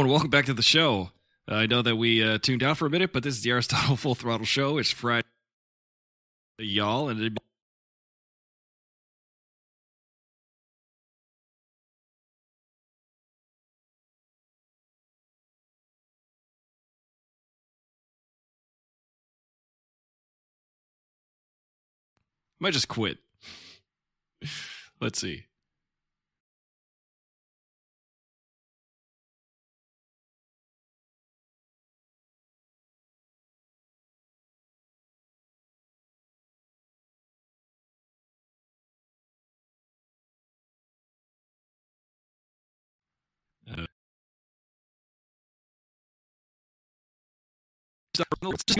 And welcome back to the show. Uh, I know that we uh, tuned out for a minute, but this is the Aristotle Full Throttle Show. It's Friday, y'all, and it, might just quit. Let's see. Let's just-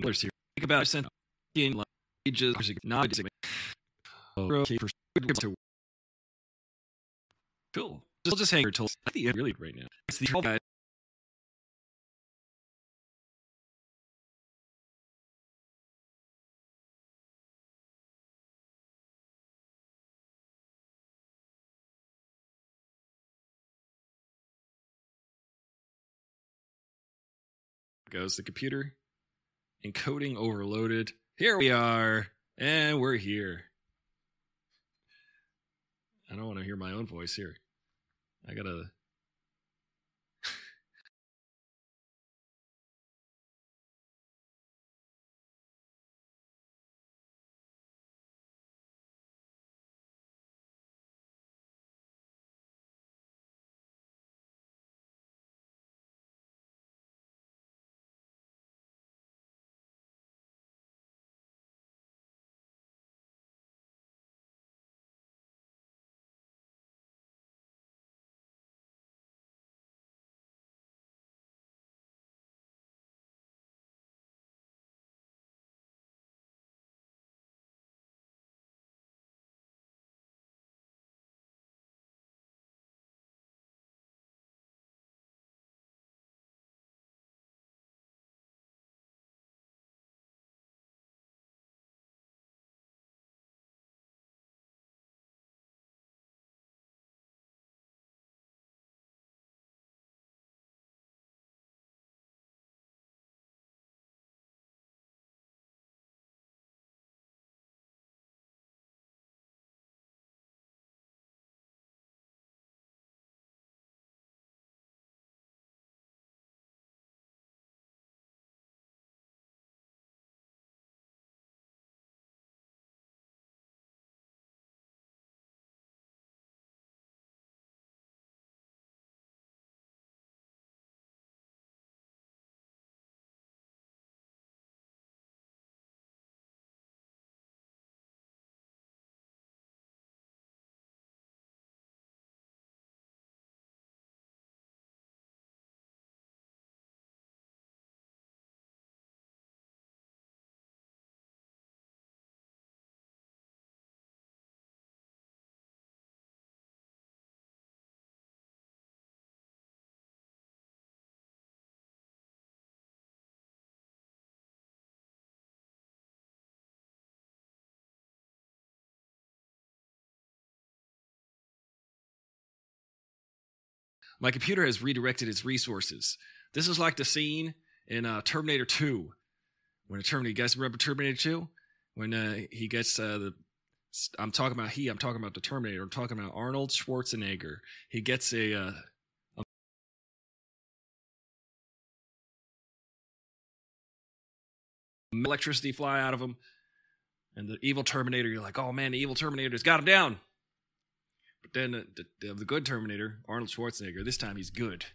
Dollars here. Think about it. In ages, not okay cool. We'll just hang here till at the end, really, right now. It's the guy. Goes the computer. Encoding overloaded. Here we are and we're here. I don't want to hear my own voice here. I gotta my computer has redirected its resources. This is like the scene in uh, terminator 2 when a terminator you guys remember terminator 2 when uh, he gets uh, the i'm talking about he i'm talking about the terminator. I'm talking about arnold schwarzenegger. He gets a uh, electricity fly out of him and the evil terminator you're like oh man the evil terminator's got him down but then uh, the, the good terminator arnold schwarzenegger this time he's good.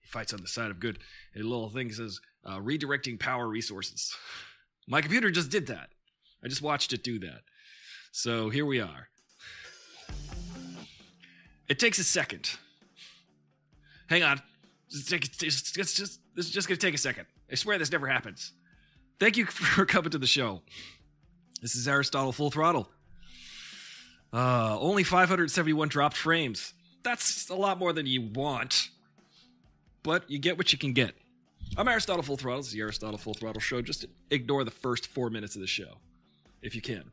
He fights on the side of good. And a little thing says uh, redirecting power resources. My computer just did that. I just watched it do that. So here we are. It takes a second. Hang on. Just just, this is just gonna take a second. I swear this never happens. Thank you for coming to the show. This is Aristotle Full Throttle. Uh, only 571 dropped frames. That's a lot more than you want, but you get what you can get. I'm Aristotle Full Throttle. This is the Aristotle Full Throttle show. Just ignore the first four minutes of the show, if you can,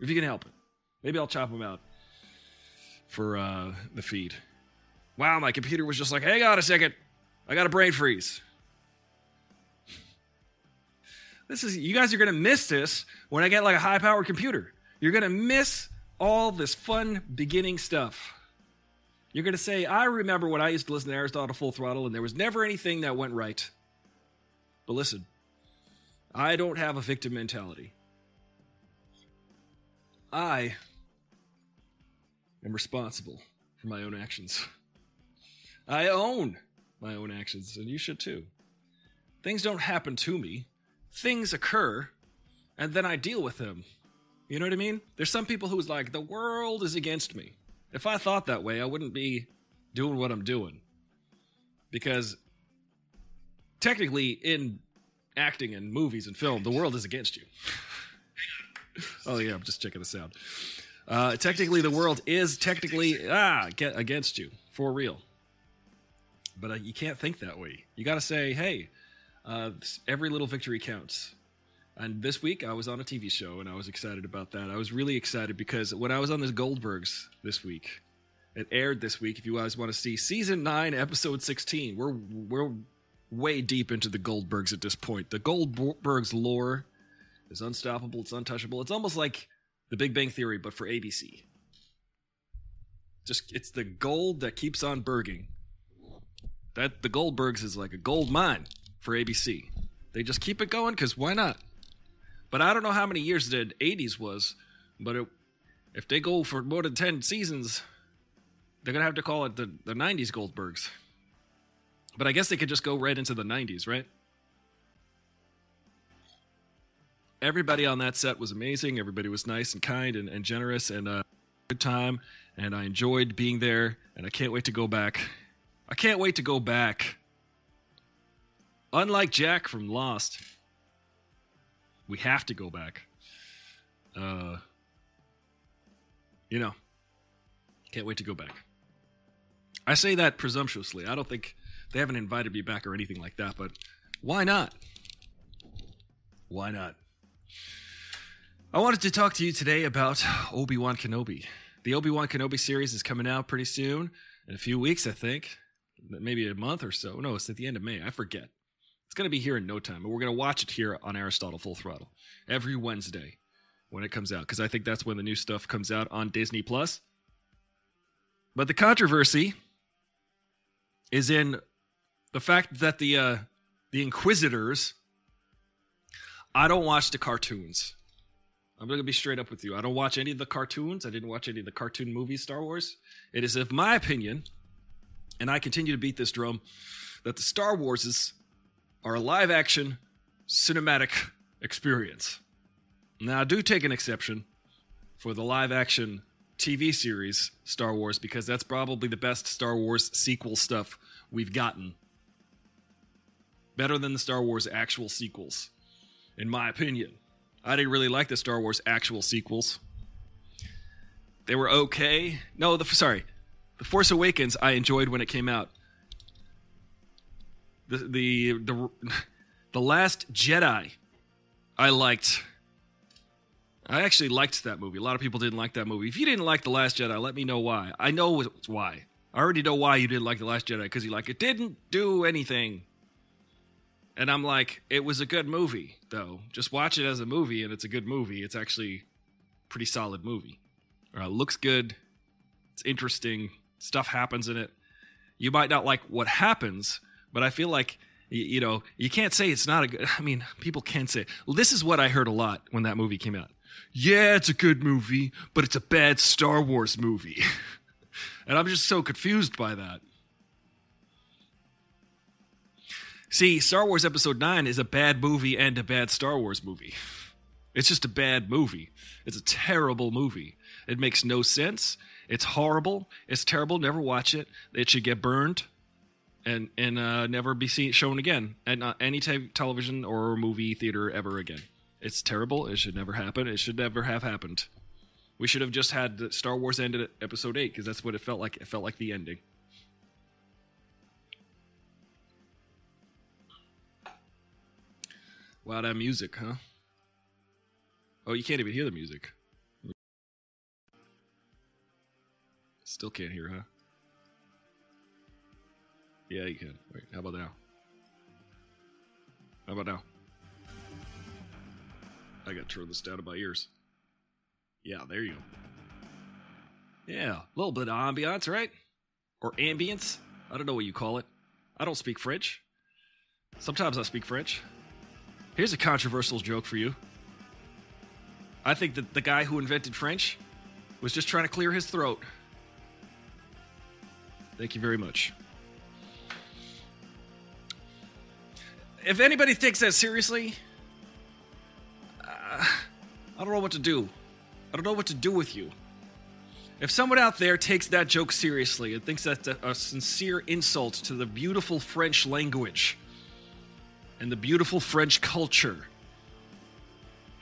if you can help it. Maybe I'll chop them out for uh, the feed. Wow, my computer was just like, hang on a second, I got a brain freeze. This is you guys are gonna miss this when I get like a high powered computer. You're gonna miss all this fun beginning stuff. You're gonna say, I remember when I used to listen to Aristotle Full Throttle and there was never anything that went right. But listen, I don't have a victim mentality. I am responsible for my own actions. I own my own actions, and you should too. Things don't happen to me, things occur, and then I deal with them. You know what I mean? There's some people who's like, the world is against me. If I thought that way, I wouldn't be doing what I'm doing. Because technically, in acting and movies and film, the world is against you. oh, yeah, I'm just checking the sound. Uh, technically, the world is technically ah against you for real. But uh, you can't think that way. You got to say, hey, uh, every little victory counts. And this week I was on a TV show and I was excited about that. I was really excited because when I was on the Goldbergs this week, it aired this week. If you guys want to see season nine, episode sixteen, we're we're way deep into the Goldbergs at this point. The Goldbergs lore is unstoppable. It's untouchable. It's almost like the Big Bang Theory, but for ABC. Just it's the gold that keeps on berging. That the Goldbergs is like a gold mine for ABC. They just keep it going because why not? But I don't know how many years the 80s was, but it, if they go for more than 10 seasons, they're going to have to call it the, the 90s Goldbergs. But I guess they could just go right into the 90s, right? Everybody on that set was amazing. Everybody was nice and kind and, and generous and uh, good time. And I enjoyed being there. And I can't wait to go back. I can't wait to go back. Unlike Jack from Lost, we have to go back. Uh, you know, can't wait to go back. I say that presumptuously. I don't think they haven't invited me back or anything like that, but why not? Why not? I wanted to talk to you today about Obi Wan Kenobi. The Obi Wan Kenobi series is coming out pretty soon, in a few weeks, I think. Maybe a month or so. No, it's at the end of May. I forget. Going to be here in no time, and we're going to watch it here on Aristotle Full Throttle every Wednesday when it comes out, because I think that's when the new stuff comes out on Disney Plus. But the controversy is in the fact that the uh, the Inquisitors. I don't watch the cartoons. I'm going to be straight up with you. I don't watch any of the cartoons. I didn't watch any of the cartoon movies, Star Wars. It is, of my opinion, and I continue to beat this drum, that the Star Warses are live action cinematic experience. Now, I do take an exception for the live action TV series Star Wars because that's probably the best Star Wars sequel stuff we've gotten. Better than the Star Wars actual sequels, in my opinion. I didn't really like the Star Wars actual sequels. They were okay. No, the sorry, the Force Awakens I enjoyed when it came out. The the the the Last Jedi I liked. I actually liked that movie. A lot of people didn't like that movie. If you didn't like The Last Jedi, let me know why. I know why. I already know why you didn't like The Last Jedi because you like it didn't do anything. And I'm like, it was a good movie, though. Just watch it as a movie, and it's a good movie. It's actually pretty solid movie. Uh, looks good. It's interesting. Stuff happens in it. You might not like what happens, but I feel like you, know you can't say it's not a good. I mean, people can say well, this is what I heard a lot when that movie came out. Yeah, it's a good movie, but it's a bad Star Wars movie, and I'm just so confused by that. See, Star Wars Episode 9 is a bad movie and a bad Star Wars movie. It's just a bad movie. It's a terrible movie. It makes no sense. It's horrible. It's terrible. Never watch it. It should get burned and and uh, never be seen shown again at uh, any t- television or movie theater ever again. It's terrible. It should never happen. It should never have happened. We should have just had Star Wars ended at Episode Eight because that's what it felt like. It felt like the ending. Wow, that music, huh? Oh, you can't even hear the music. Still can't hear, huh? Yeah, you can. Wait, how about now? How about now? I gotta turn this down to my ears. Yeah, there you go. Yeah, a little bit of ambiance, right? Or ambience? I don't know what you call it. I don't speak French. Sometimes I speak French. Here's a controversial joke for you. I think that the guy who invented French was just trying to clear his throat. Thank you very much. If anybody takes that seriously, uh, I don't know what to do. I don't know what to do with you. If someone out there takes that joke seriously and thinks that's a, a sincere insult to the beautiful French language and the beautiful French culture,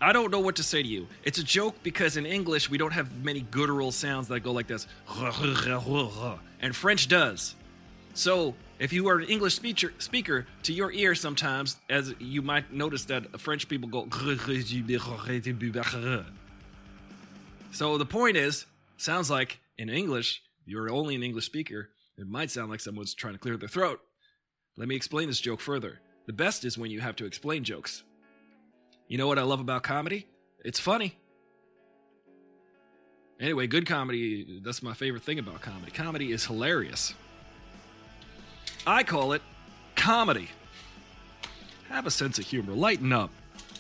I don't know what to say to you. It's a joke because in English we don't have many guttural sounds that go like this, and French does. So if you are an English speaker, speaker to your ear sometimes, as you might notice that French people go. So the point is, sounds like in English, you're only an English speaker. It might sound like someone's trying to clear their throat. Let me explain this joke further. The best is when you have to explain jokes. You know what I love about comedy? It's funny. Anyway, good comedy, that's my favorite thing about comedy. Comedy is hilarious. I call it comedy. Have a sense of humor. Lighten up.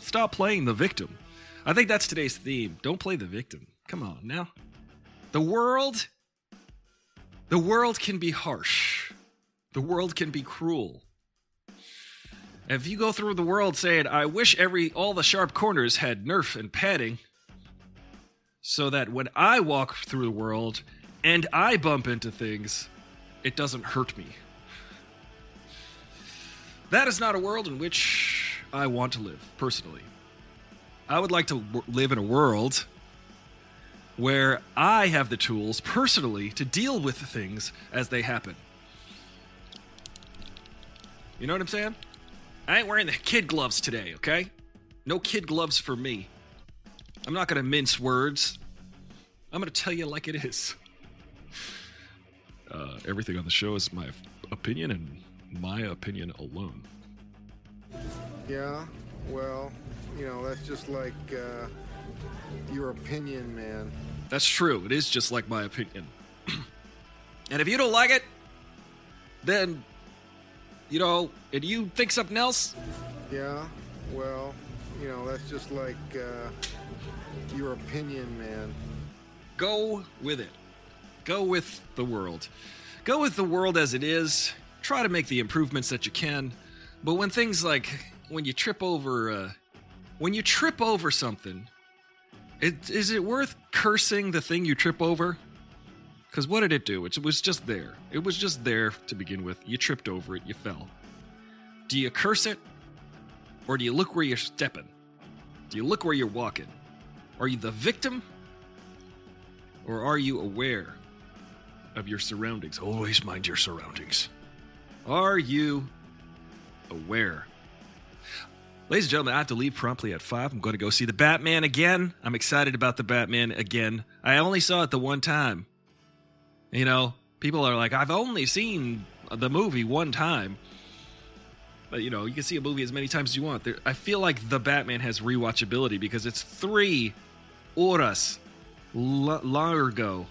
Stop playing the victim. I think that's today's theme. Don't play the victim. Come on now. The world the world can be harsh. The world can be cruel. If you go through the world saying, "I wish every all the sharp corners had nerf and padding," so that when I walk through the world and I bump into things, it doesn't hurt me. That is not a world in which I want to live, personally. I would like to w- live in a world where I have the tools personally to deal with things as they happen. You know what I'm saying? I ain't wearing the kid gloves today, okay? No kid gloves for me. I'm not to mince words. I'm to tell you like it is. Uh, everything on the show is my opinion and my opinion alone. Yeah, well, you know, that's just like uh, your opinion, man. That's true. It is just like my opinion. and if you don't like it, then, you know, and you think something else, Yeah, well, you know, that's just like uh, your opinion, man. go with it. Go with the world. Go with the world as it is. Try to make the improvements that you can. But when things like when you trip over uh when you trip over something, it, is it worth cursing the thing you trip over? Cuz what did it do? It was just there. It was just there to begin with. You tripped over it, you fell. Do you curse it? Or do you look where you're stepping? Do you look where you're walking? Are you the victim or are you aware of your surroundings? Always mind your surroundings. Are you aware? Ladies and gentlemen, I have to leave promptly at 5. I'm going to go see the Batman again. I'm excited about the Batman again. I only saw it the one time. You know, people are like, I've only seen the movie one time. But, you know, you can see a movie as many times as you want. There, I feel like the Batman has rewatchability because it's three horas largo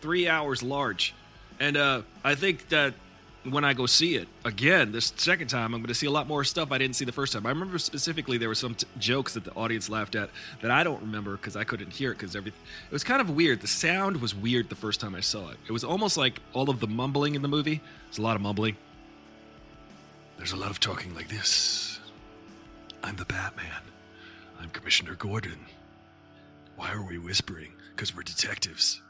three hours large and uh, i think that when i go see it again this second time i'm going to see a lot more stuff i didn't see the first time. I remember specifically there were some t- jokes that the audience laughed at that i don't remember because i couldn't hear it because everything it was kind of weird. The sound was weird the first time i saw it. It was almost like all of the mumbling in the movie there's a lot of mumbling. There's a lot of talking like this. I'm the batman. I'm commissioner gordon. Why are we whispering? Because we're detectives.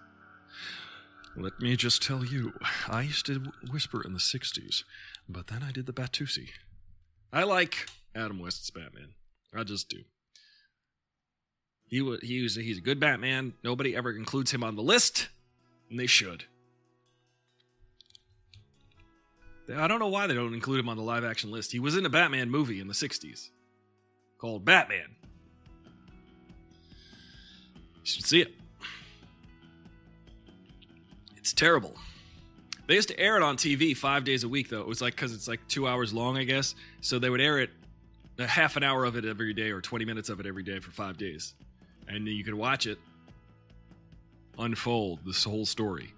Let me just tell you, I used to whisper in the 60s, but then I did the Batusi. I like Adam West's Batman. I just do. He he was he's a good Batman. Nobody ever includes him on the list, and they should. I don't know why they don't include him on the live action list. He was in a Batman movie in the 60s. called Batman. You should see it. It's terrible. They used to air it on TV five days a week, though. It was like because it's like two hours long, I guess. So they would air it a half an hour of it every day or 20 minutes of it every day for five days. And you could watch it unfold this whole story,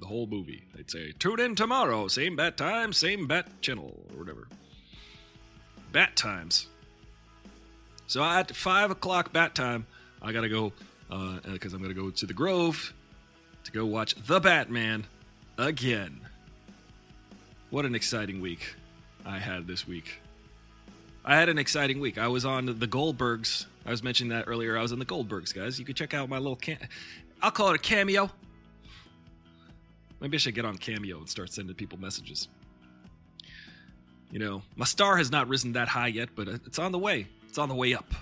the whole movie. They'd say, tune in tomorrow, same bat time, same bat channel, or whatever. Bat times. So at five o'clock bat time, I gotta go uh, because I'm gonna go to the Grove to go watch the Batman again. What an exciting week I had this week. I had an exciting week. I was on the Goldbergs. I was mentioning that earlier. I was on the Goldbergs, guys. You could check out my little cam. I'll call it a cameo. Maybe I should get on Cameo and start sending people messages. You know, my star has not risen that high yet, but it's on the way. It's on the way up.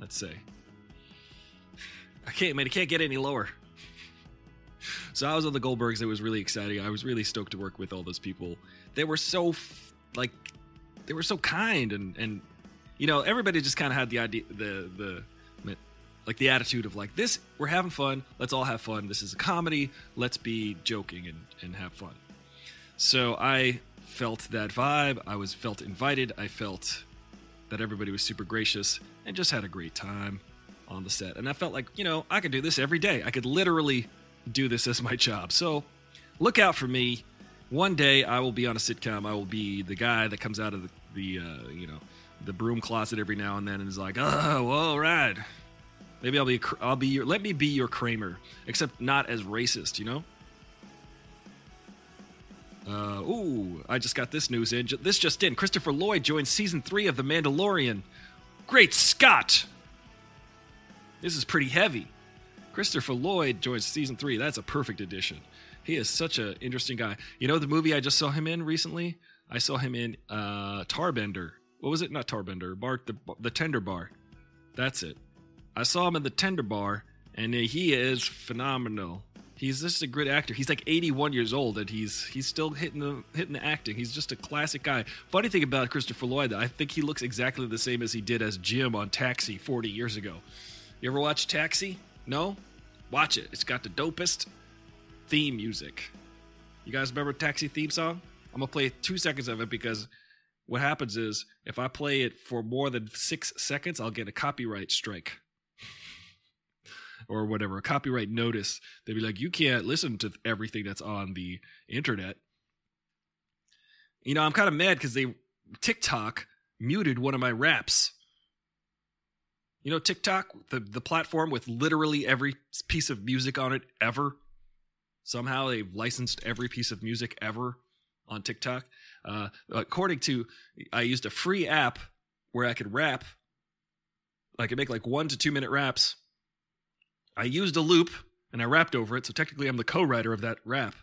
Let's say. I can't, man. It can't get any lower. So I was on the Goldbergs. It was really exciting. I was really stoked to work with all those people. They were so like they were so kind and and you know everybody just kind of had the idea the the like the attitude of like this we're having fun. Let's all have fun. This is a comedy. Let's be joking and and have fun. So i felt that vibe. I was felt invited. I felt that everybody was super gracious and just had a great time on the set. And i felt like you know i could do this every day. I could literally do this as my job so look out for me one day I will be on a sitcom. I will be the guy that comes out of the, the uh, you know the broom closet every now and then and is like, oh, all right. Maybe I'll be I'll be your let me be your Kramer, except not as racist, you know. Uh, ooh, I just got this news in. This just in: Christopher Lloyd joins season three of The Mandalorian. Great Scott! This is pretty heavy. Christopher Lloyd joins season three. That's a perfect addition. He is such an interesting guy. You know the movie I just saw him in recently? I saw him in uh, Tarbender. What was it? Not Tarbender. Bar the the Tender Bar. That's it. I saw him in the Tender Bar, and he is phenomenal. He's just a great actor. He's like 81 years old, and he's he's still hitting the hitting the acting. He's just a classic guy. Funny thing about Christopher Lloyd, I think he looks exactly the same as he did as Jim on Taxi 40 years ago. You ever watch Taxi? No? Watch it. It's got the dopest theme music. You guys remember Taxi theme song? I'm gonna play two seconds of it because what happens is if I play it for more than six seconds, I'll get a copyright strike. or whatever, a copyright notice. They'd be like, you can't listen to everything that's on the internet. You know, I'm kind of mad because they TikTok muted one of my raps. You know, TikTok, the, the platform with literally every piece of music on it ever. Somehow they've licensed every piece of music ever on TikTok. Uh, according to, I used a free app where I could rap. I could make like one to two minute raps. I used a loop and I rapped over it. So technically, I'm the co writer of that rap.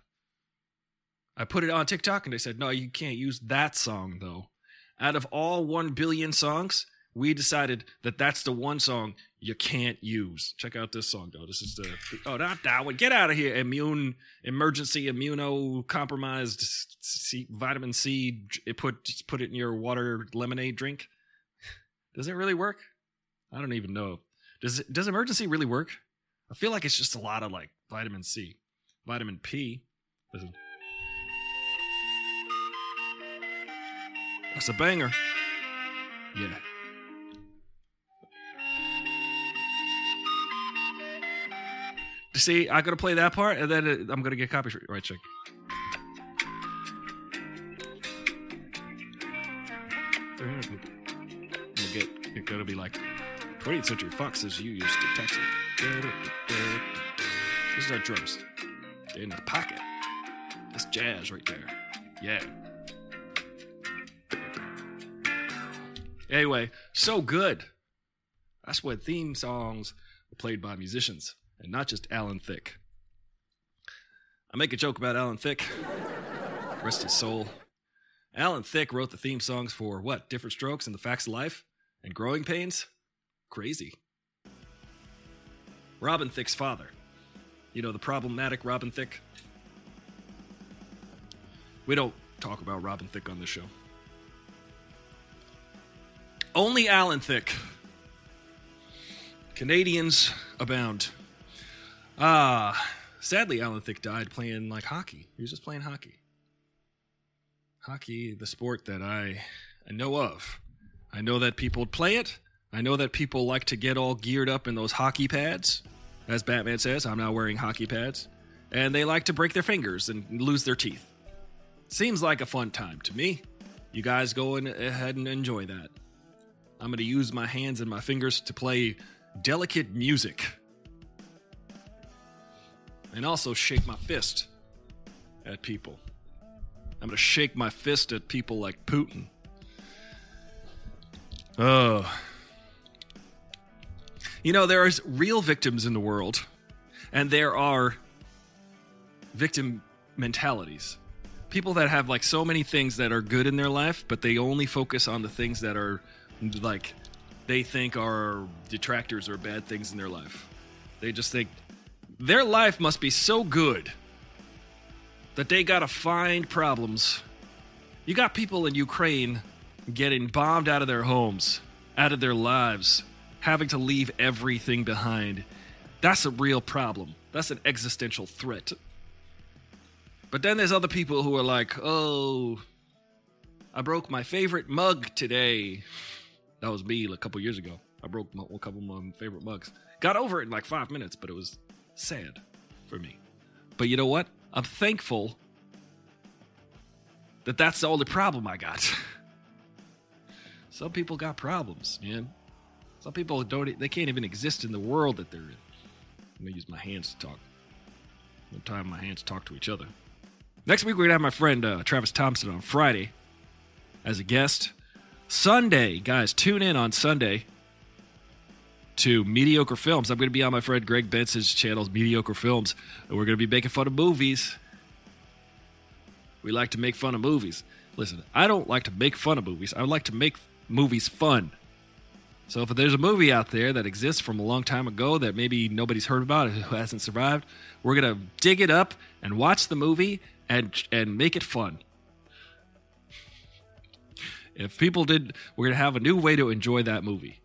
I put it on TikTok and they said, no, you can't use that song though. Out of all 1 billion songs, we decided that that's the one song you can't use. Check out this song though. This is the oh not that one. Get out of here. Immune emergency immunocompromised C, vitamin C. It put just put it in your water lemonade drink. Does it really work? I don't even know. Does it, does Emergen-C really work? I feel like it's just a lot of like vitamin C, vitamin P. Listen. That's a banger. Yeah. See, I gotta play that part, and then I'm gonna get copyright check. We'll get it's gonna be like 20th Century Fox says you used to text it. This is our drums They're in the pocket. That's jazz right there. Yeah. Anyway, so good. That's what theme songs are played by musicians and not just Alan Thicke. I make a joke about Alan Thicke, rest his soul. Alan Thicke wrote the theme songs for what? Different Strokes and The Facts of Life and Growing Pains? Crazy. Robin Thicke's father. You know, the problematic Robin Thicke? We don't talk about Robin Thicke on this show. Only Alan Thicke. Canadians abound. Ah, sadly, Alan Thicke died playing like hockey. He was just playing hockey. Hockey, the sport that I, I know of. I know that people play it. I know that people like to get all geared up in those hockey pads. As Batman says, I'm now wearing hockey pads. And they like to break their fingers and lose their teeth. Seems like a fun time to me. You guys go ahead and enjoy that. I'm going to use my hands and my fingers to play delicate music. And also shake my fist at people. I'm going to shake my fist at people like Putin. Oh. You know, there is real victims in the world, and there are victim mentalities. People that have like so many things that are good in their life, but they only focus on the things that are like they think are detractors or bad things in their life. They just think their life must be so good that they gotta find problems. You got people in Ukraine getting bombed out of their homes, out of their lives, having to leave everything behind. That's a real problem. That's an existential threat. But then there's other people who are like, oh, I broke my favorite mug today. That was me a couple years ago. I broke a couple of my favorite mugs. Got over it in like five minutes, but it was sad for me. But you know what? I'm thankful that that's the only problem I got. Some people got problems, man. Some people don't. They can't even exist in the world that they're in. Let me use my hands to talk. One time, my hands talk to each other. Next week, we're gonna have my friend uh, Travis Thompson on Friday as a guest. Sunday, guys, tune in on Sunday to Mediocre Films. I'm going to be on my friend Greg Benson's channel, Mediocre Films, and we're going to be making fun of movies. We like to make fun of movies. Listen, I don't like to make fun of movies. I like to make movies fun. So if there's a movie out there that exists from a long time ago that maybe nobody's heard about, who hasn't survived, we're gonna dig it up and watch the movie and and make it fun. If people did, we're gonna have a new way to enjoy that movie.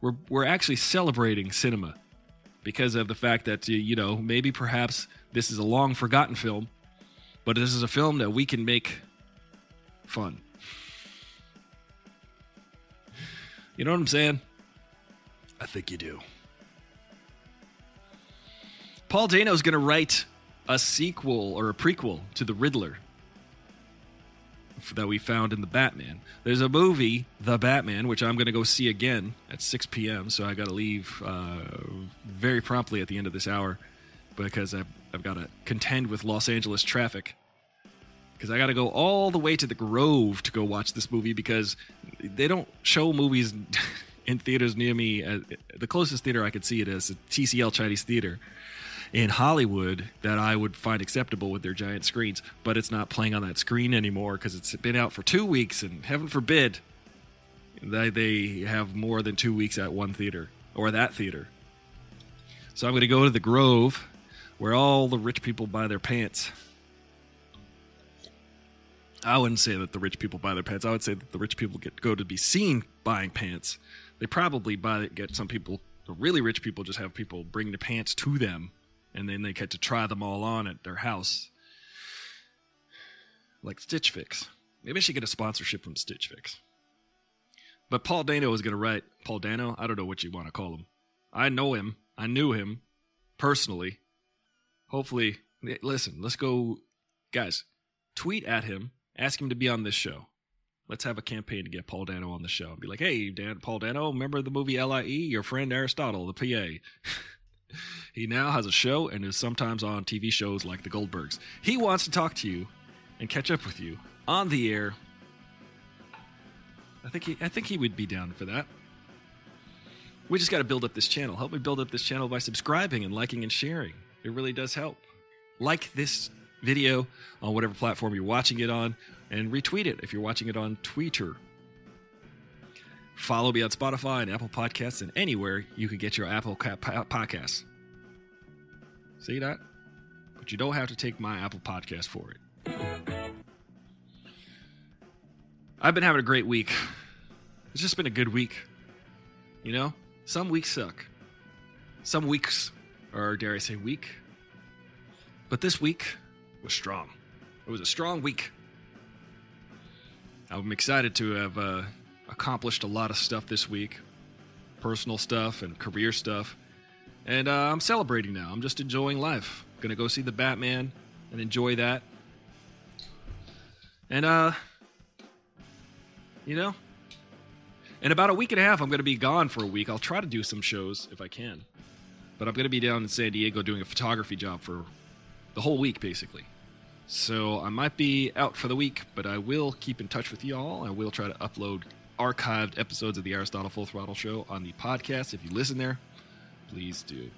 We're we're actually celebrating cinema because of the fact that you know maybe perhaps this is a long forgotten film, but this is a film that we can make fun. You know what I'm saying? I think you do. Paul Dano is going to write a sequel or a prequel to The Riddler that we found in the Batman. There's a movie, The Batman, which I'm going to go see again at 6 p.m. So I got to leave uh, very promptly at the end of this hour because I've, I've got to contend with Los Angeles traffic. Because I got to go all the way to the Grove to go watch this movie because they don't show movies in theaters near me. Uh, the closest theater I could see it is TCL Chinese Theater in Hollywood that I would find acceptable with their giant screens, but it's not playing on that screen anymore because it's been out for two weeks, and heaven forbid that they have more than two weeks at one theater or that theater. So I'm going to go to the Grove, where all the rich people buy their pants. I wouldn't say that the rich people buy their pants. I would say that the rich people get go to be seen buying pants. They probably buy get some people. The really rich people just have people bring the pants to them and then they get to try them all on at their house. Like Stitch Fix. Maybe I should get a sponsorship from Stitch Fix. But Paul Dano is going to write. Paul Dano? I don't know what you want to call him. I know him. I knew him personally. Hopefully, eh, listen, let's go. Guys, tweet at him. Ask him to be on this show. Let's have a campaign to get Paul Dano on the show and be like, hey, Dan, Paul Dano, remember the movie LIE? Your friend Aristotle, the PA. He now has a show and is sometimes on TV shows like The Goldbergs. He wants to talk to you and catch up with you on the air. I think he, I think he would be down for that. We just got to build up this channel. Help me build up this channel by subscribing and liking and sharing. It really does help. Like this video on whatever platform you're watching it on and retweet it if you're watching it on Twitter. Follow me on Spotify and Apple Podcasts and anywhere you can get your Apple podcasts. See that? But you don't have to take my Apple Podcast for it. I've been having a great week. It's just been a good week. You know, some weeks suck. Some weeks, or dare I say, weak. But this week was strong. It was a strong week. I'm excited to have uh, accomplished a lot of stuff this week personal stuff and career stuff. And uh, I'm celebrating now. I'm just enjoying life. Gonna go see the Batman and enjoy that. And, uh, you know, in about a week and a half, I'm gonna be gone for a week. I'll try to do some shows if I can. But I'm gonna be down in San Diego doing a photography job for the whole week, basically. So I might be out for the week, but I will keep in touch with y'all. I will try to upload archived episodes of the Aristotle Full Throttle Show on the podcast. If you listen there, please do.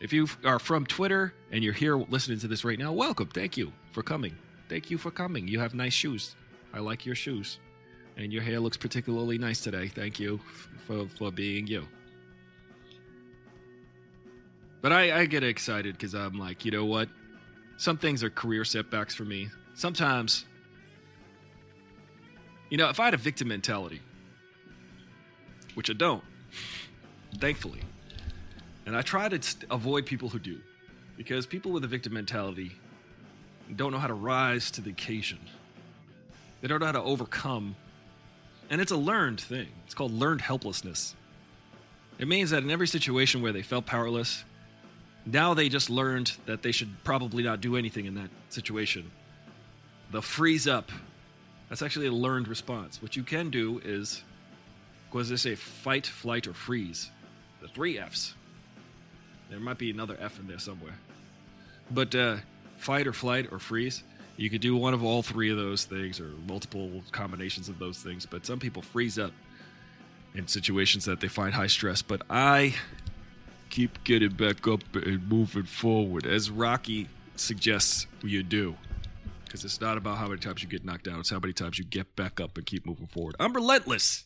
If you are from Twitter and you're here listening to this right now, welcome. Thank you for coming. Thank you for coming. You have nice shoes. I like your shoes. And your hair looks particularly nice today. Thank you for, for being you. But I, I get excited because I'm like, you know what? Some things are career setbacks for me. Sometimes you know, if I had a victim mentality, which I don't, thankfully, and I try to st- avoid people who do, because people with a victim mentality don't know how to rise to the occasion. They don't know how to overcome, and it's a learned thing. It's called learned helplessness. It means that in every situation where they felt powerless, now they just learned that they should probably not do anything in that situation. They'll freeze up that's actually a learned response. What you can do is, does they say? Fight, flight, or freeze. The three Fs. There might be another F in there somewhere. But uh, fight or flight or freeze, you could do one of all three of those things or multiple combinations of those things. But some people freeze up in situations that they find high stress. But I keep getting back up and moving forward, as Rocky suggests you do because it's not about how many times you get knocked down; it's how many times you get back up and keep moving forward. I'm relentless.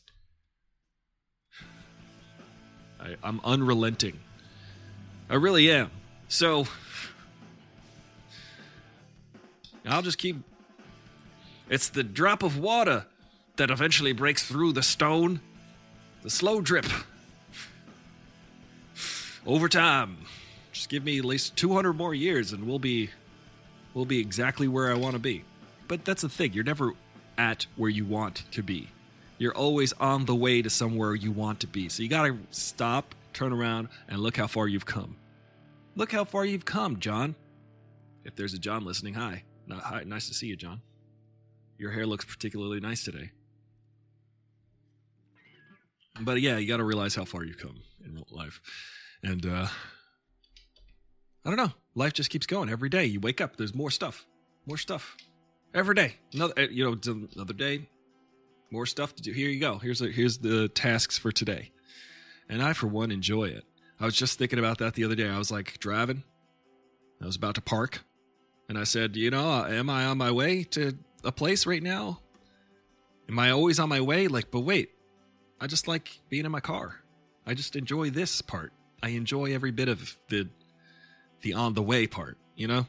I, I'm unrelenting. I really am. So I'll just keep. It's the drop of water that eventually breaks through the stone. The slow drip. Over time. Just give me at least 200 more years and we'll be will be exactly where I want to be. But that's the thing, you're never at where you want to be. You're always on the way to somewhere you want to be. So you got to stop, turn around, and look how far you've come. Look how far you've come, John. If there's a John listening, hi. Not, hi. Nice to see you, John. Your hair looks particularly nice today. But yeah, you got to realize how far you've come in real life. And uh, I don't know life just keeps going every day. You wake up, there's more stuff, more stuff every day. Another, eh, you know, another day, more stuff to do. Here you go. Here's a, here's the tasks for today, and I for one enjoy it. I was just thinking about that the other day. I was like driving, I was about to park, and I said, you know, am I on my way to a place right now? Am I always on my way? Like, but wait, I just like being in my car. I just enjoy this part. I enjoy every bit of the the on the way part, you know?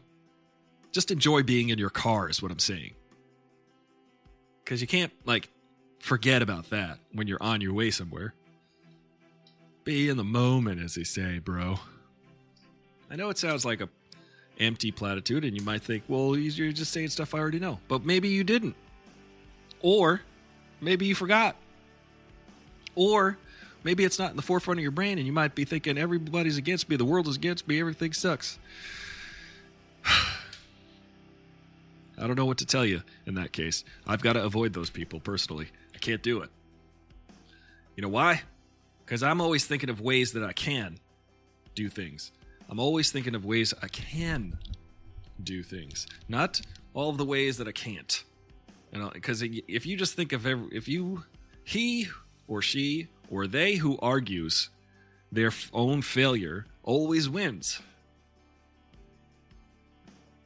Just enjoy being in your car is what I'm saying. Cuz you can't like forget about that when you're on your way somewhere. Be in the moment as they say, bro. I know it sounds like a empty platitude and you might think, "Well, you're just saying stuff I already know." But maybe you didn't. Or maybe you forgot. Or maybe it's not in the forefront of your brain and you might be thinking everybody's against me. The world is against me. Everything sucks. I don't know what to tell you in that case. I've got to avoid those people personally. I can't do it. You know why? Because i'm always thinking of ways that i can do things. I'm always thinking of ways i can do things. Not all of the ways that i can't. You know because if you just think of every, if you he or she or they who argues their own failure always wins.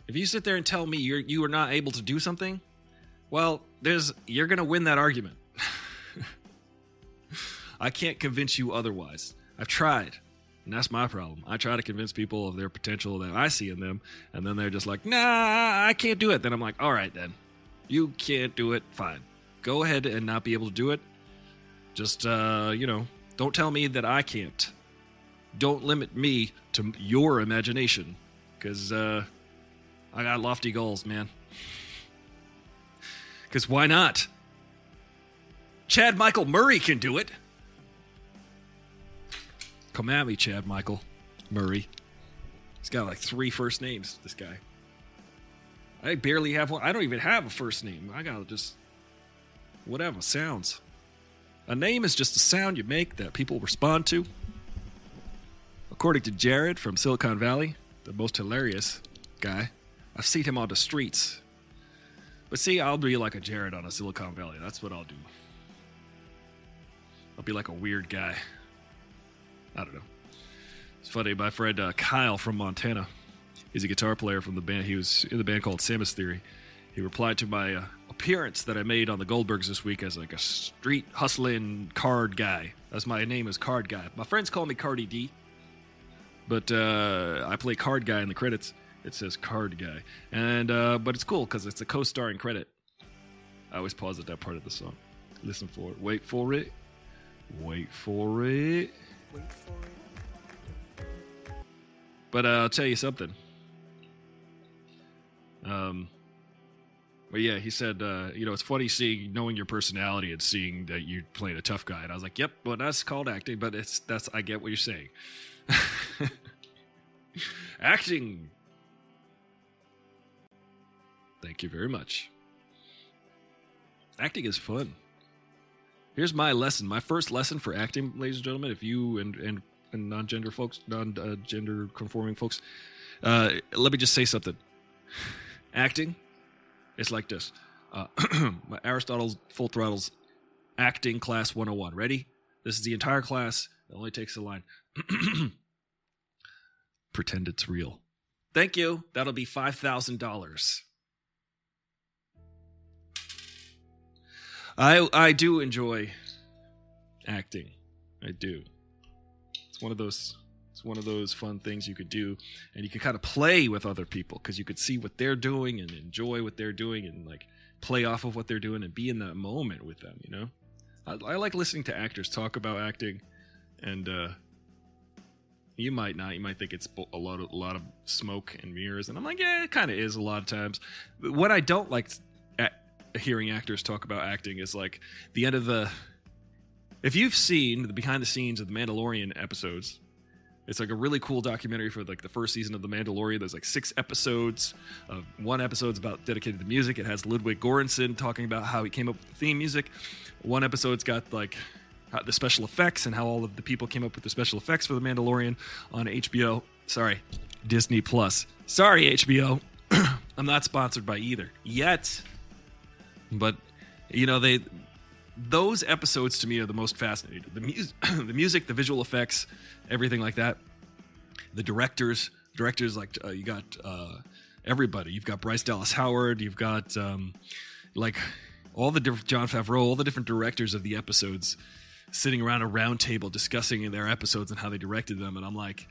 If you sit there and tell me you're you are not able to do something, well, there's you're going to win that argument. I can't convince you otherwise. I've tried. And that's my problem. I try to convince people of their potential that I see in them, and then they're just like, nah, I can't do it. Then I'm like, all right, then. You can't do it. Fine. Go ahead and not be able to do it Just, uh, you know, don't tell me that I can't. Don't limit me to your imagination. Because, uh, I got lofty goals, man. Because why not? Chad Michael Murray can do it. Come at me, Chad Michael Murray. He's got like three first names, this guy. I barely have one. I don't even have a first name. I got just whatever sounds. A name is just a sound you make that people respond to. According to Jared from Silicon Valley, the most hilarious guy, I've seen him on the streets. But see, I'll be like a Jared on a Silicon Valley. That's what I'll do. I'll be like a weird guy. I don't know. It's funny. My friend uh, Kyle from Montana, he's a guitar player from the band. He was in the band called Samus Theory. He replied to my uh, appearance that I made on the Goldbergs this week as like a street hustling card guy. That's my name is Card Guy. My friends call me Cardi D, but uh, I play Card Guy in the credits. It says Card Guy, and uh, but it's cool because it's a co-starring credit. I always pause at that part of the song. Listen for it. Wait for it. Wait for it. Wait for it. But uh, I'll tell you something. Um, but yeah, he said, uh, you know, it's funny seeing, knowing your personality and seeing that you're playing a tough guy. And I was like, yep, well, that's called acting, but it's that's I get what you're saying. acting. Thank you very much. Acting is fun. Here's my lesson. My first lesson for acting, ladies and gentlemen. If you and and, and non-gender folks, non-gender conforming folks, uh, let me just say something. Acting is like this. Uh, my Aristotle's Full Throttle's acting class 101. Ready? This is the entire class. It only takes a line. Pretend it's real. Thank you. That'll be $5,000. I I do enjoy acting. I do. It's one of those one of those fun things you could do and you could kind of play with other people because you could see what they're doing and enjoy what they're doing and like play off of what they're doing and be in that moment with them, you know? I, I like listening to actors talk about acting and uh you might not. You might think it's a lot of a lot of smoke and mirrors, and I'm like, yeah, it kind of is a lot of times. What I don't like at hearing actors talk about acting is like the end of the. If you've seen the behind the scenes of the Mandalorian episodes, it's like a really cool documentary for like the first season of the Mandalorian. There's like six episodes. Of one episode's about dedicated to music. It has Ludwig Göransson talking about how he came up with the theme music. One episode's got like the special effects and how all of the people came up with the special effects for the Mandalorian on HBO. Sorry, Disney Plus. Sorry, HBO. I'm not sponsored by either yet. But you know they those episodes to me are the most fascinating. The music, the music, the visual effects, everything like that. The directors, directors like uh, you got uh, everybody. You've got Bryce Dallas Howard. You've got um, like all the different Jon Favreau, all the different directors of the episodes sitting around a round table discussing their episodes and how they directed them and i'm like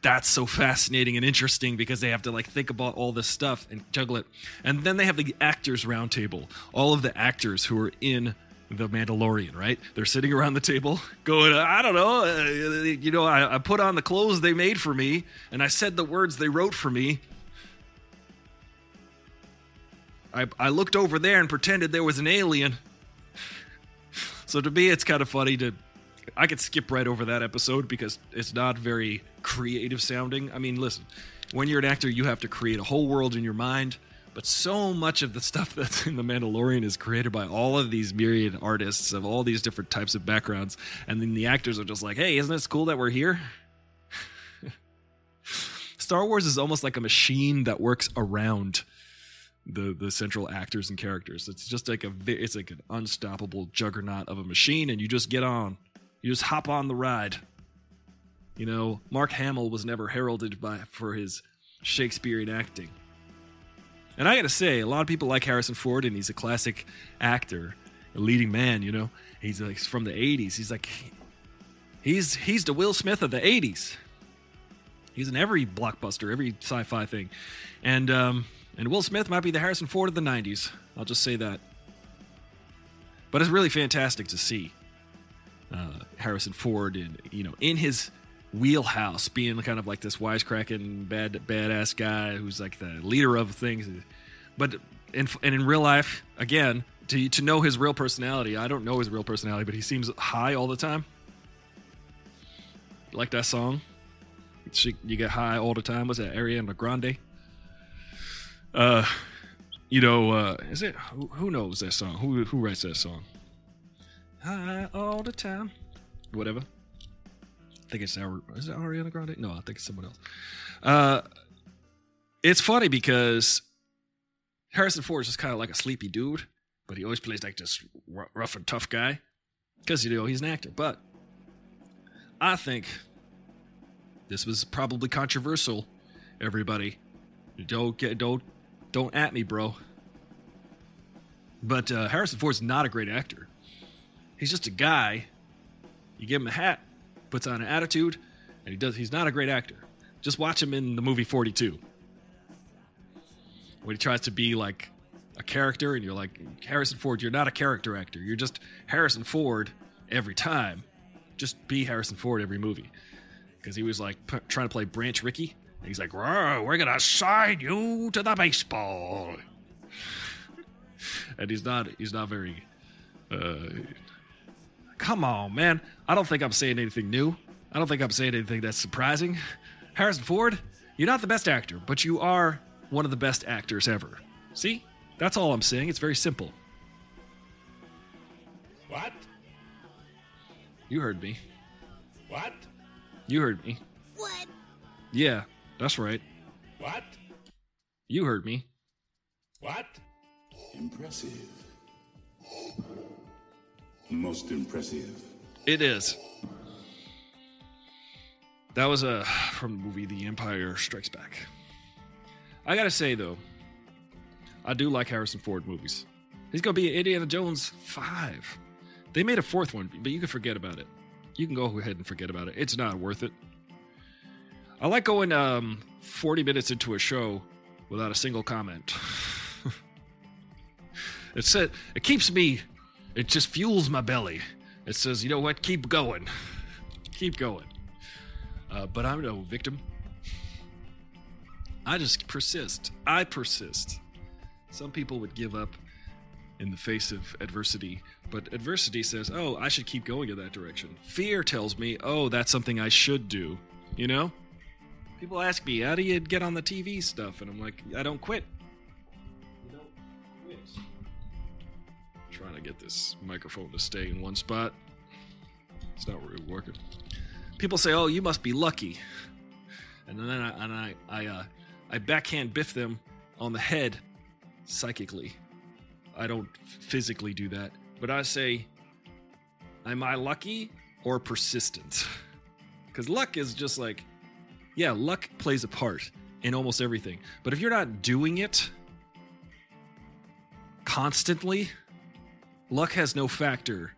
that's so fascinating and interesting because they have to like think about all this stuff and juggle it and then they have the actors roundtable all of the actors who are in the mandalorian right they're sitting around the table going i don't know uh, you know I, I put on the clothes they made for me and i said the words they wrote for me I, I looked over there and pretended there was an alien so to me, it's kind of funny to. I could skip right over that episode because it's not very creative sounding. I mean, listen, when you're an actor, you have to create a whole world in your mind. But so much of the stuff that's in The Mandalorian is created by all of these myriad artists of all these different types of backgrounds. And then the actors are just like, hey, isn't it cool that we're here? Star Wars is almost like a machine that works around the the central actors and characters. It's just like a it's like an unstoppable juggernaut of a machine, and you just get on, you just hop on the ride. You know, Mark Hamill was never heralded by for his Shakespearean acting, and I got to say, a lot of people like Harrison Ford, and he's a classic actor, a leading man. You know, he's like from the '80s. He's like he's he's the Will Smith of the '80s. He's in every blockbuster, every sci-fi thing, and um, and Will Smith might be the Harrison Ford of the 90s. I'll just say that. But it's really fantastic to see. uh, Harrison Ford in you know in his wheelhouse, being kind of like this wisecracking bad badass guy who's like the leader of things. But in, and in real life, again, to to know his real personality, I don't know his real personality, but he seems high all the time. Like that song, she, you get high all the time. Was that Ariana Grande? Uh, you know, uh, is it who, who knows that song? Who who writes that song? High all the time, whatever. I think it's is it Ariana Grande? No, I think it's someone else. Uh, it's funny because Harrison Ford is just kind of like a sleepy dude, but he always plays like this rough and tough guy because you know he's an actor. But I think this was probably controversial. Everybody, don't get don't don't at me, bro. But uh, Harrison Ford's not a great actor. He's just a guy. You give him a hat, puts on an attitude, and he does. He's not a great actor. Just watch him in the movie Forty Two, when he tries to be like a character, and you're like Harrison Ford. You're not a character actor. You're just Harrison Ford every time just be Harrison Ford every movie because he was like p- trying to play Branch Rickey. And he's like, we're gonna sign you to the baseball, and he's not he's not very. Uh, come on, man! I don't think I'm saying anything new. I don't think I'm saying anything that's surprising. Harrison Ford, you're not the best actor, but you are one of the best actors ever. See, that's all I'm saying. It's very simple. What? You heard me. What? You heard me. What? Yeah, that's right. What? You heard me. What? Impressive. Most impressive. It is. That was a from the movie The Empire Strikes Back. I gotta say though, I do like Harrison Ford movies. He's gonna be Indiana Jones five. They made a fourth one, but you can forget about it. You can go ahead and forget about it. It's not worth it. I like going um, 40 minutes into a show without a single comment. it it keeps me. It just fuels my belly. It says, you know what? Keep going. Keep going. Uh, but I'm no victim. I just persist. I persist. Some people would give up in the face of adversity, but adversity says, oh, I should keep going in that direction. Fear tells me, oh, that's something I should do. You know? People ask me, how do you get on the TV stuff? And I'm like, I don't quit. Trying to get this microphone to stay in one spot. It's not really working. People say, "Oh, you must be lucky," and then I and I I, uh, I backhand biff them on the head psychically. I don't physically do that, but I say, "Am I lucky or persistent?" Because luck is just like, yeah, luck plays a part in almost everything. But if you're not doing it constantly, luck has no factor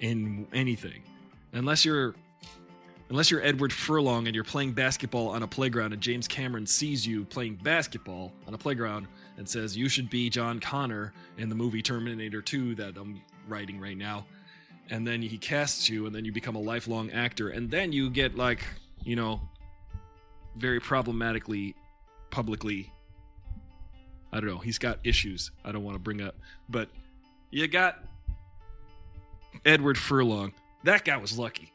in anything. Unless you're unless you're Edward Furlong and you're playing basketball on a playground and James Cameron sees you playing basketball on a playground and says you should be John Connor in the movie Terminator 2 that I'm writing right now. And then he casts you and then you become a lifelong actor. And then you get like you know very problematically publicly I don't know he's got issues I don't want to bring up but you got Edward Furlong that guy was lucky.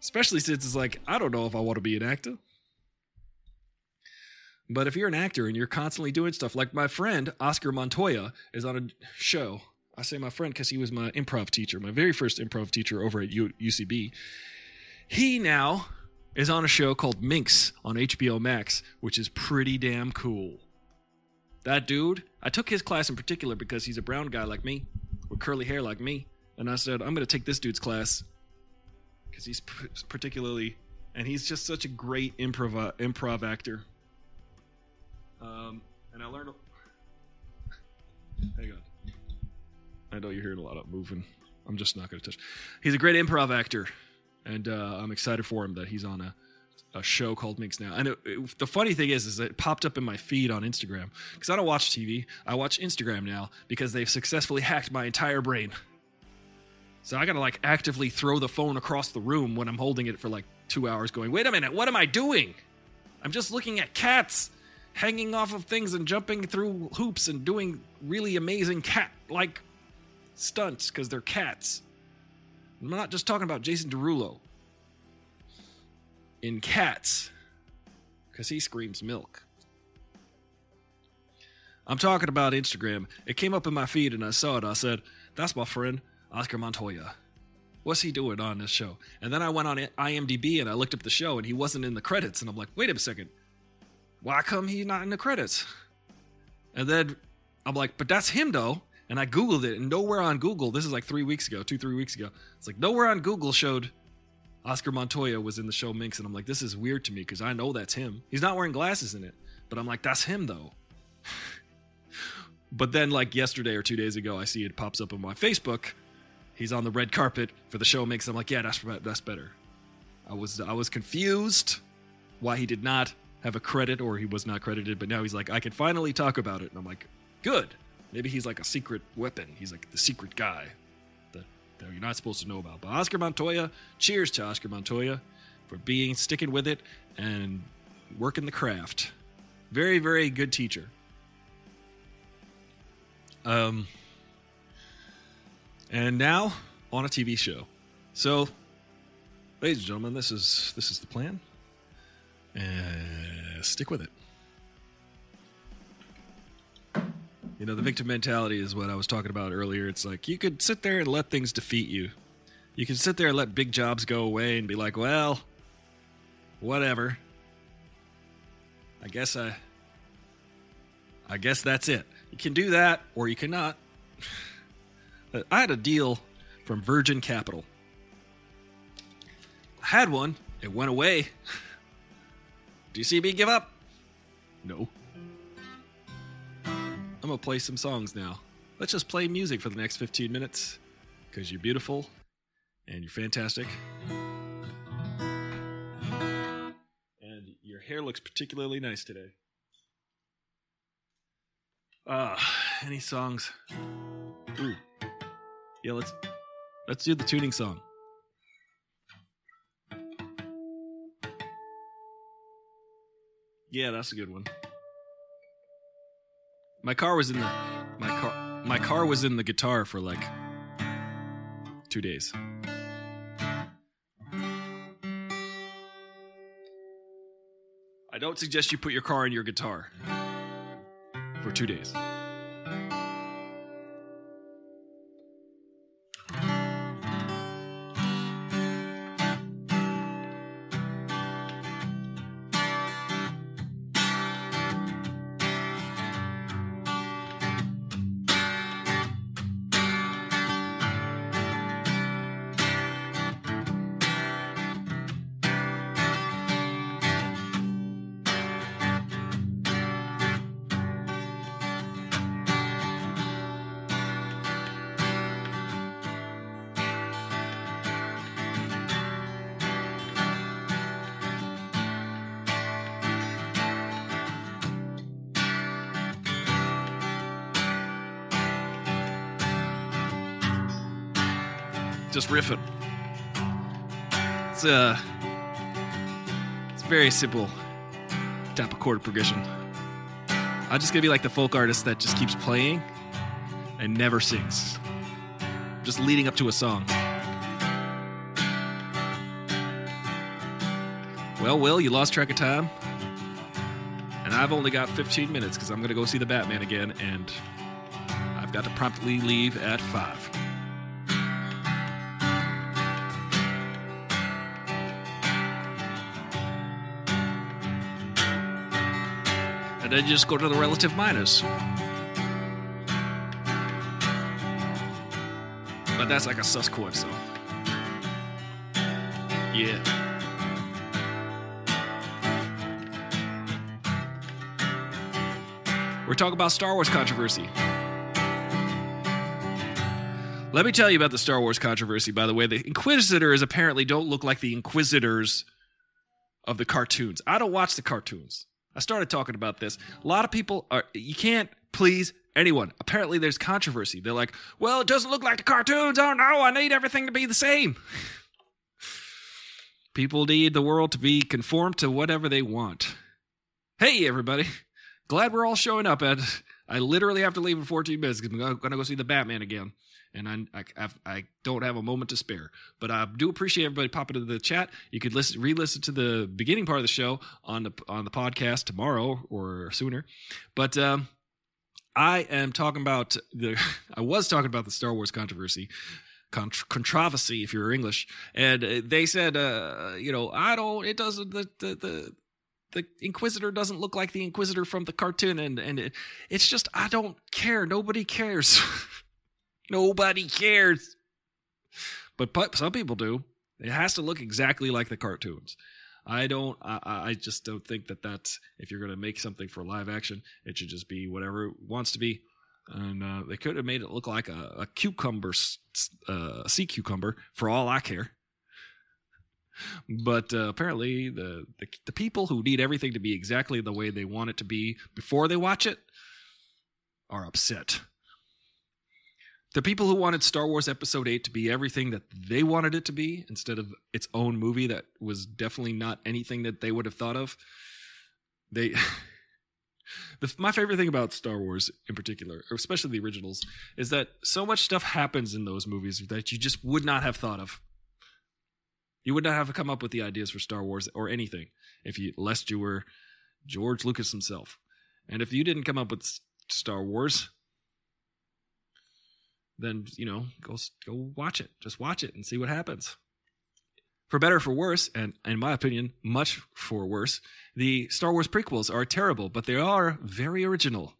Especially since it's like, I don't know if I want to be an actor. But if you're an actor and you're constantly doing stuff, like my friend Oscar Montoya is on a show. I say my friend because he was my improv teacher, my very first improv teacher over at U- UCB. He now is on a show called Minx on HBO Max, which is pretty damn cool. That dude, I took his class in particular because he's a brown guy like me with curly hair like me, and I said, I'm going to take this dude's class because he's particularly, and he's just such a great improv improv actor. Um, and I learned. Hang on. I know you're hearing a lot of moving. I'm just not going to touch. He's a great improv actor, and uh, I'm excited for him that he's on a a show called Minx now. And it, it, the funny thing is, is it popped up in my feed on Instagram because I don't watch TV. I watch Instagram now because they've successfully hacked my entire brain. So I gotta like actively throw the phone across the room when I'm holding it for like two hours, going, wait a minute, what am I doing? I'm just looking at cats hanging off of things and jumping through hoops and doing really amazing cat like stunts because they're cats. I'm not just talking about Jason Derulo in Cats because he screams milk. I'm talking about Instagram. It came up in my feed and I saw it. I said, That's my friend, Oscar Montoya. What's he doing on this show? And then I went on IMDb and I looked up the show and he wasn't in the credits. And I'm like, Wait a second. Why come he's not in the credits? And then I'm like, But that's him though. And I Googled it and nowhere on Google, this is like three weeks ago, two, three weeks ago. It's like nowhere on Google showed Oscar Montoya was in the show Minx. And I'm like, This is weird to me because I know that's him. He's not wearing glasses in it. But I'm like, That's him though. But then, like yesterday or two days ago, I see it pops up on my Facebook. He's on the red carpet for the show. Minx I'm like, yeah, that's that's better. I was I was confused why he did not have a credit or he was not credited, but now he's like, I can finally talk about it, and I'm like, good. Maybe he's like a secret weapon. He's like the secret guy that, you're not supposed to know about. But Oscar Montoya, cheers to Oscar Montoya for being sticking with it and working the craft. Very very good teacher. Um, and now on a TV show. So, ladies and gentlemen, this is this is the plan. Uh, stick with it. You know, the victim mentality is what I was talking about earlier. It's like you could sit there and let things defeat you. You can sit there and let big jobs go away and be like, well, whatever. I guess I. I guess that's it. You can do that, or you cannot. I had a deal from Virgin Capital. I had one. It went away. Do you see me give up? No. I'm to play some songs now. Let's just play music for the next 15 minutes because you're beautiful and you're fantastic. And your hair looks particularly nice today. Uh, any songs? Ooh. Yeah, let's let's do the tuning song. Yeah, that's a good one. My car was in the my car my car was in the guitar for like 2 days. I don't suggest you put your car in your guitar for 2 days. Very simple type of chord progression. I'm just gonna be like the folk artist that just keeps playing and never sings. Just leading up to a song. Well, Will, you lost track of time. And I've only got 15 minutes because I'm going to go see the Batman again, and I've got to promptly leave at 5. And then just go to the relative minus. But that's like a sus chord, so. Yeah. We're talking about Star Wars controversy. Let me tell you about the Star Wars controversy, by the way. The Inquisitors apparently don't look like the Inquisitors of the cartoons. I don't watch the cartoons. I started talking about this. A lot of people are you can't please, anyone. Apparently, there's controversy. They're like, well, it doesn't look like the cartoons. Oh no, I need everything to be the same. People need the world to be conformed to whatever they want. Hey, everybody. Glad we're all showing up, Ed. I literally have to leave in 14 minutes because I'm going to go see the Batman again. And I, I, I've- don't have a moment to spare. But I do appreciate everybody popping into the chat. You could listen, re-listen to the beginning part of the show on the on the podcast tomorrow or sooner. But um, I am talking about the. I was talking about the Star Wars controversy, contr- controversy if you're English, and uh, they said, uh, you know, I don't. It doesn't. The the the. The Inquisitor doesn't look like the Inquisitor from the cartoon, and and it, it's just I don't care. Nobody cares. Nobody cares. But some people do. It has to look exactly like the cartoons. I don't. I, I just don't think that that's if you're going to make something for live action, it should just be whatever it wants to be. And uh, they could have made it look like a, a cucumber, uh, sea cucumber, for all I care. But uh, apparently, the, the the people who need everything to be exactly the way they want it to be before they watch it are upset. The people who wanted Star Wars Episode 8 to be everything that they wanted it to be instead of its own movie that was definitely not anything that they would have thought of, they. the, my favorite thing about Star Wars in particular, or especially the originals, is that so much stuff happens in those movies that you just would not have thought of. You would not have come up with the ideas for Star Wars or anything if you, lest you were George Lucas himself. And if you didn't come up with Star Wars, then you know go go watch it. Just watch it and see what happens. For better or for worse, and in my opinion, much for worse, the Star Wars prequels are terrible, but they are very original.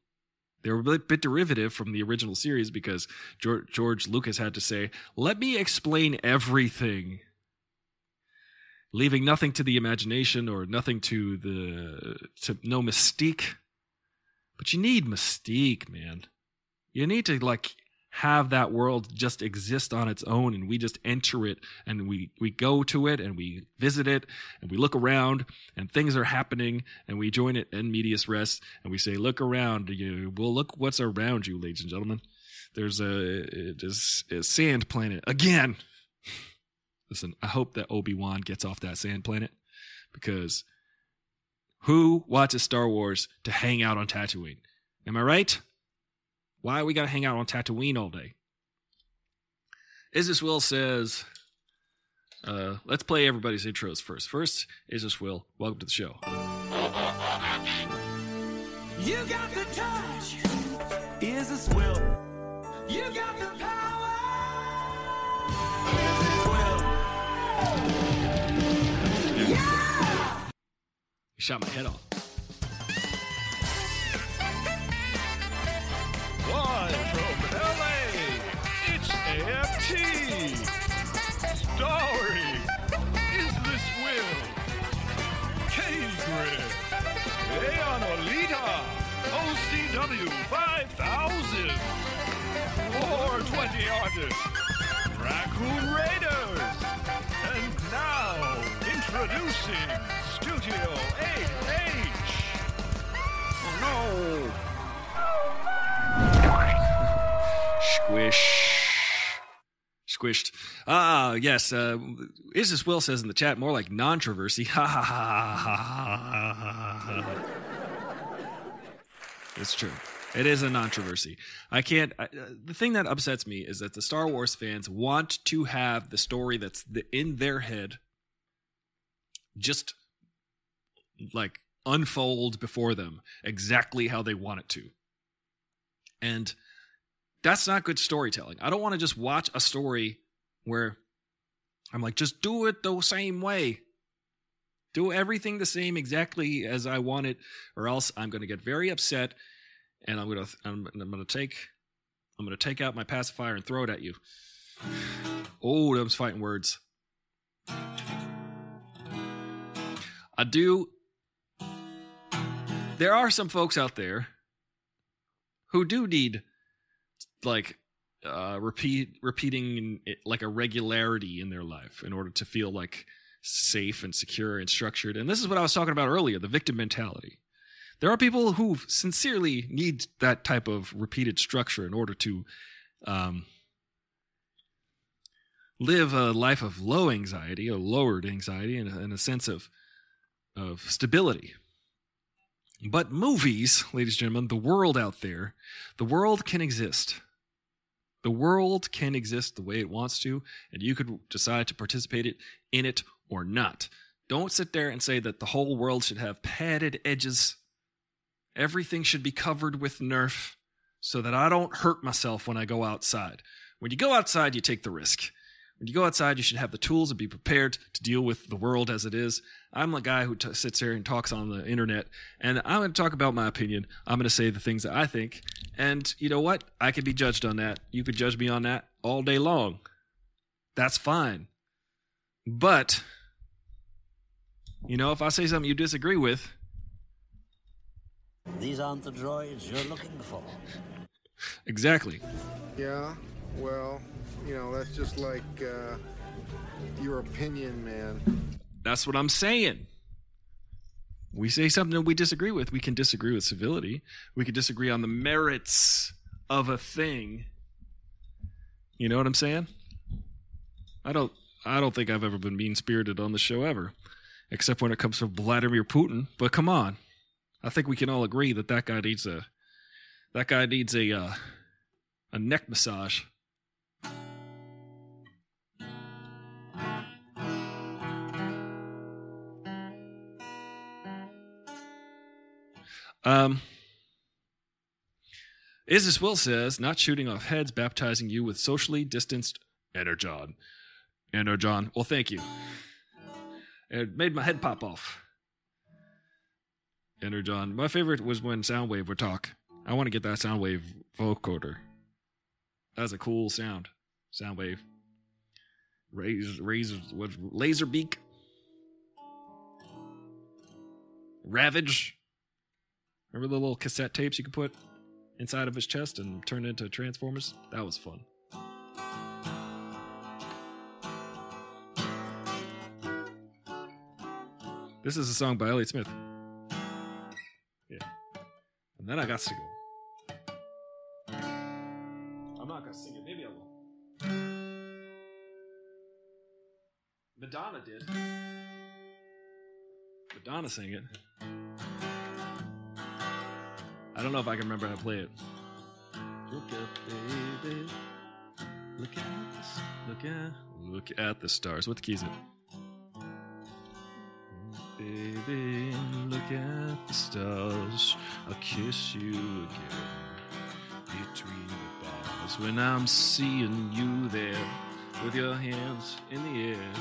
They're a bit, derivative from the original series because George Lucas had to say, "Let me explain everything." leaving nothing to the imagination or nothing to the to no mystique but you need mystique man you need to like have that world just exist on its own and we just enter it and we we go to it and we visit it and we look around and things are happening and we join it in medias res and we say look around you well look what's around you ladies and gentlemen there's a there's a sand planet again Listen, I hope that Obi Wan gets off that sand planet because who watches Star Wars to hang out on Tatooine? Am I right? Why we gotta hang out on Tatooine all day? Isis Will says, uh, let's play everybody's intros first. First, Isis Will, welcome to the show. You got the touch. Is this will? You got the power. Is this will? You shot my head off. K-Grid, Leon OCW 5000, 420 Artists, Raccoon Raiders, and now introducing Studio 8H. Oh no! Squish. Squished. Ah, yes. Uh, Isis Will says in the chat more like non-traversy. Ha ha ha ha ha ha. It's true. It is a non-traversy. I can't. I, uh, the thing that upsets me is that the Star Wars fans want to have the story that's the, in their head just like unfold before them exactly how they want it to. And that's not good storytelling. I don't want to just watch a story where I'm like, just do it the same way. Do everything the same exactly as I want it, or else I'm going to get very upset, and I'm going to I'm, I'm going to take I'm going to take out my pacifier and throw it at you. Oh, those fighting words. I do. There are some folks out there who do need like uh repeat repeating it like a regularity in their life in order to feel like safe and secure and structured and this is what i was talking about earlier the victim mentality There are people who sincerely need that type of repeated structure in order to um, live a life of low anxiety or lowered anxiety and and a sense of of stability. But movies, ladies and gentlemen, the world out there, the world can exist. The world can exist the way it wants to, and you could decide to participate in it or not. Don't sit there and say that the whole world should have padded edges. Everything should be covered with Nerf so that I don't hurt myself when I go outside. When you go outside, you take the risk. When you go outside, you should have the tools and be prepared to deal with the world as it is. I'm a guy who t- sits here and talks on the internet, and I'm going to talk about my opinion. I'm going to say the things that I think. And you know what? I could be judged on that. You could judge me on that all day long. That's fine. But, you know, if I say something you disagree with, These aren't the droids you're looking for. exactly. Yeah, well, you know, that's just like uh, your opinion, man. That's what I'm saying. We say something that we disagree with. We can disagree with civility. We can disagree on the merits of a thing. You know what I'm saying? I don't I don't think I've ever been mean spirited on the show ever. Except when it comes to Vladimir Putin. But come on. I think we can all agree that that guy needs a that guy needs a uh, a neck massage. Um, Isis Will says, not shooting off heads, baptizing you with socially distanced energon. Energon. Well, thank you. It made my head pop off. Energon. My favorite was when Soundwave would talk. I want to get that Soundwave vocoder. That's a cool sound. Soundwave. Razor, razor, what? Laser beak. Ravage. Remember the little cassette tapes you could put inside of his chest and turn into Transformers? That was fun. This is a song by Elliott Smith. Yeah. And then I got to go. I'm not to sing it. Maybe I will. Madonna did. Madonna sang it. I don't know if I can remember how to play it. Look up, baby. Look at this. Look at. Look at the stars. What the key is it? Baby, look at the stars. I'll kiss you again between the bars when I'm seeing you there with your hands in the air,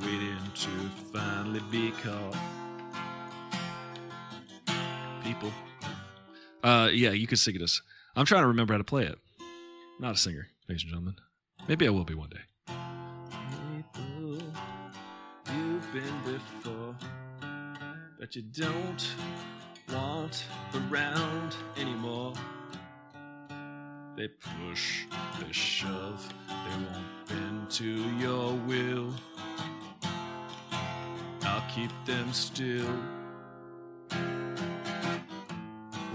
waiting to finally be caught. People. Uh, yeah, you could sing it as. I'm trying to remember how to play it. Not a singer, ladies and gentlemen. Maybe I will be one day. People you've been before, but you don't want around anymore. They push, they shove, they won't bend to your will. I'll keep them still.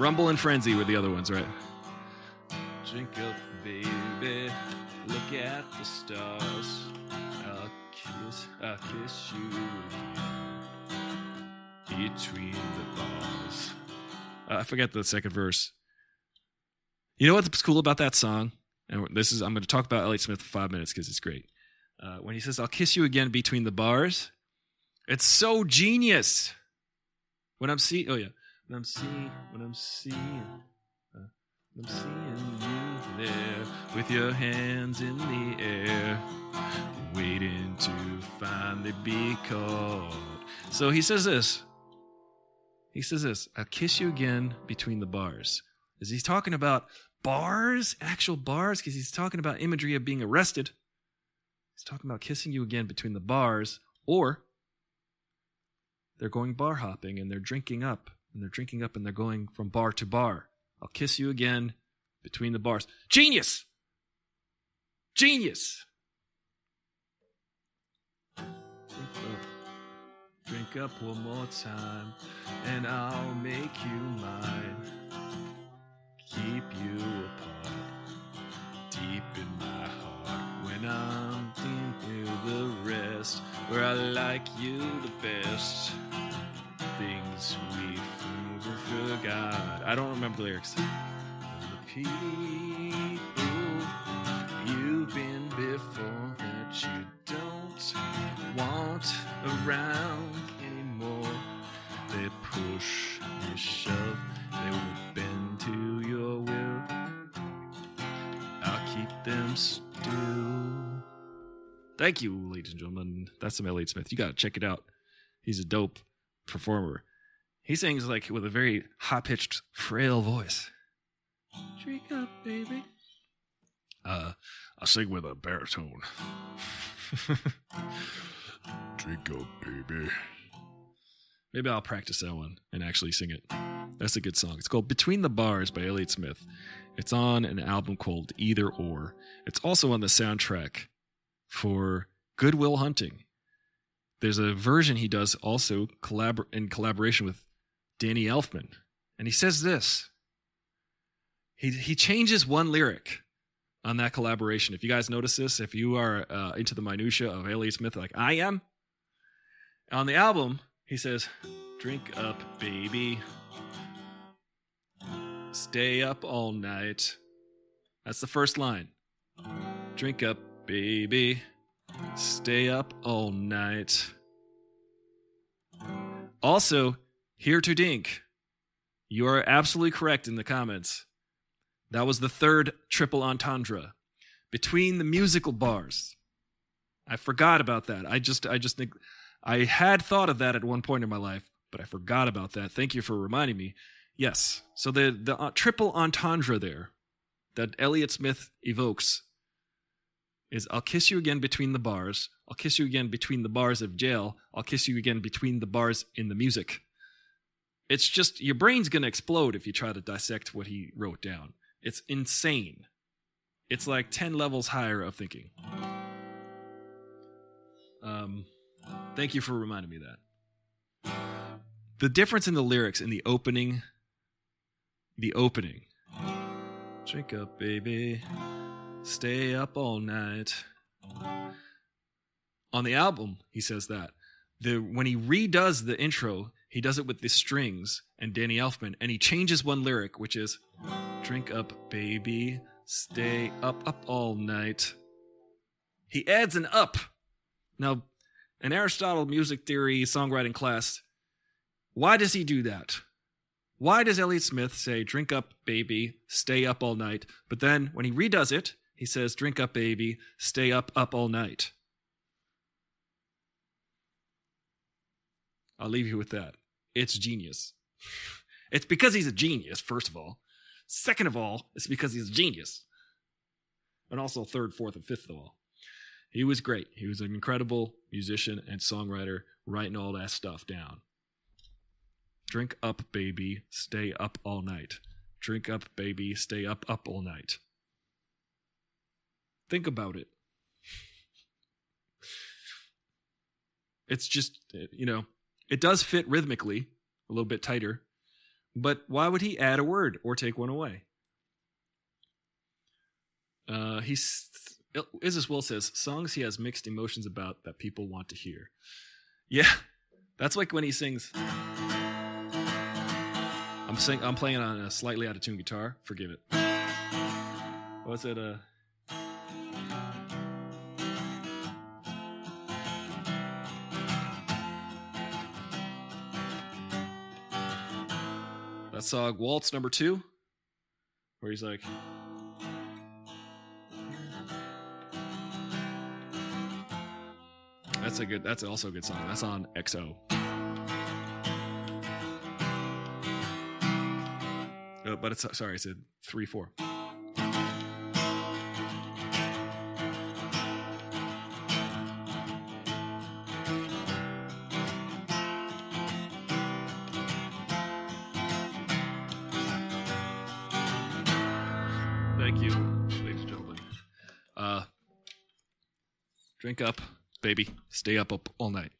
Rumble and Frenzy were the other ones, right? Drink up, baby. Look at the stars. I'll kiss, I'll kiss you. Between the bars. Uh, I forget the second verse. You know what's cool about that song? And this is I'm going to talk about Elliott Smith for five minutes because it's great. Uh, when he says "I'll kiss you again between the bars," it's so genius. When I'm seeing, oh yeah, I'm seeing, when I'm seeing, uh, I'm seeing you there with your hands in the air, waiting to finally be called. So he says this. He says this. I'll kiss you again between the bars. Is he talking about bars, actual bars? Because he's talking about imagery of being arrested. He's talking about kissing you again between the bars, or they're going bar hopping and they're drinking up and they're drinking up and they're going from bar to bar. I'll kiss you again between the bars. Genius! Genius! Drink up one more time, and I'll make you mine. Keep you apart, deep in my heart. When I'm in the rest, where I like you the best. Things we forgot. I don't remember the lyrics. The people you've been before that you don't want around anymore. They push, they shove, they will bend to your will. I'll keep them still. Thank you, ladies and gentlemen. That's some Elliott Smith. You gotta check it out. He's a dope performer. He sings like with a very high pitched, frail voice. Drink up, baby. Uh, I sing with a baritone. Drink up, baby. Maybe I'll practice that one and actually sing it. That's a good song. It's called Between the Bars by Elliott Smith. It's on an album called Either Or. It's also on the soundtrack for Goodwill Hunting. There's a version he does also collabor- in collaboration with Danny Elfman. And he says this. He, he changes one lyric on that collaboration. If you guys notice this, if you are uh, into the minutia of Elliott Smith, like I am, on the album he says, "Drink up, baby, stay up all night." That's the first line. Drink up, baby, stay up all night. Also, here to dink. You are absolutely correct in the comments. That was the third triple entendre between the musical bars. I forgot about that. I just, I just I had thought of that at one point in my life, but I forgot about that. Thank you for reminding me. Yes. So the the uh, triple entendre there that Elliott Smith evokes is I'll kiss you again between the bars. I'll kiss you again between the bars of jail. I'll kiss you again between the bars in the music. It's just your brain's going to explode if you try to dissect what he wrote down. It's insane. It's like 10 levels higher of thinking. Um, thank you for reminding me that. The difference in the lyrics in the opening, the opening. Drink up, baby. Stay up all night. On the album, he says that. The when he redoes the intro, he does it with the strings and Danny Elfman, and he changes one lyric, which is Drink up, baby. Stay up, up all night. He adds an up. Now, in Aristotle music theory songwriting class, why does he do that? Why does Elliott Smith say, drink up, baby, stay up all night? But then when he redoes it, he says, drink up, baby, stay up, up all night. I'll leave you with that. It's genius. It's because he's a genius, first of all. Second of all, it's because he's a genius. And also third, fourth, and fifth of all. He was great. He was an incredible musician and songwriter, writing all that stuff down. Drink up, baby, stay up all night. Drink up, baby, stay up, up all night. Think about it. It's just, you know, it does fit rhythmically, a little bit tighter, but why would he add a word or take one away? Uh, he's Isis Will says songs he has mixed emotions about that people want to hear. Yeah, that's like when he sings. I'm sing, I'm playing on a slightly out of tune guitar. Forgive it. What's it? Uh. That song, Waltz Number Two, where he's like. That's a good. That's also a good song. That's on XO. Uh, but it's sorry, it's a three four. Baby. Stay up, up all night.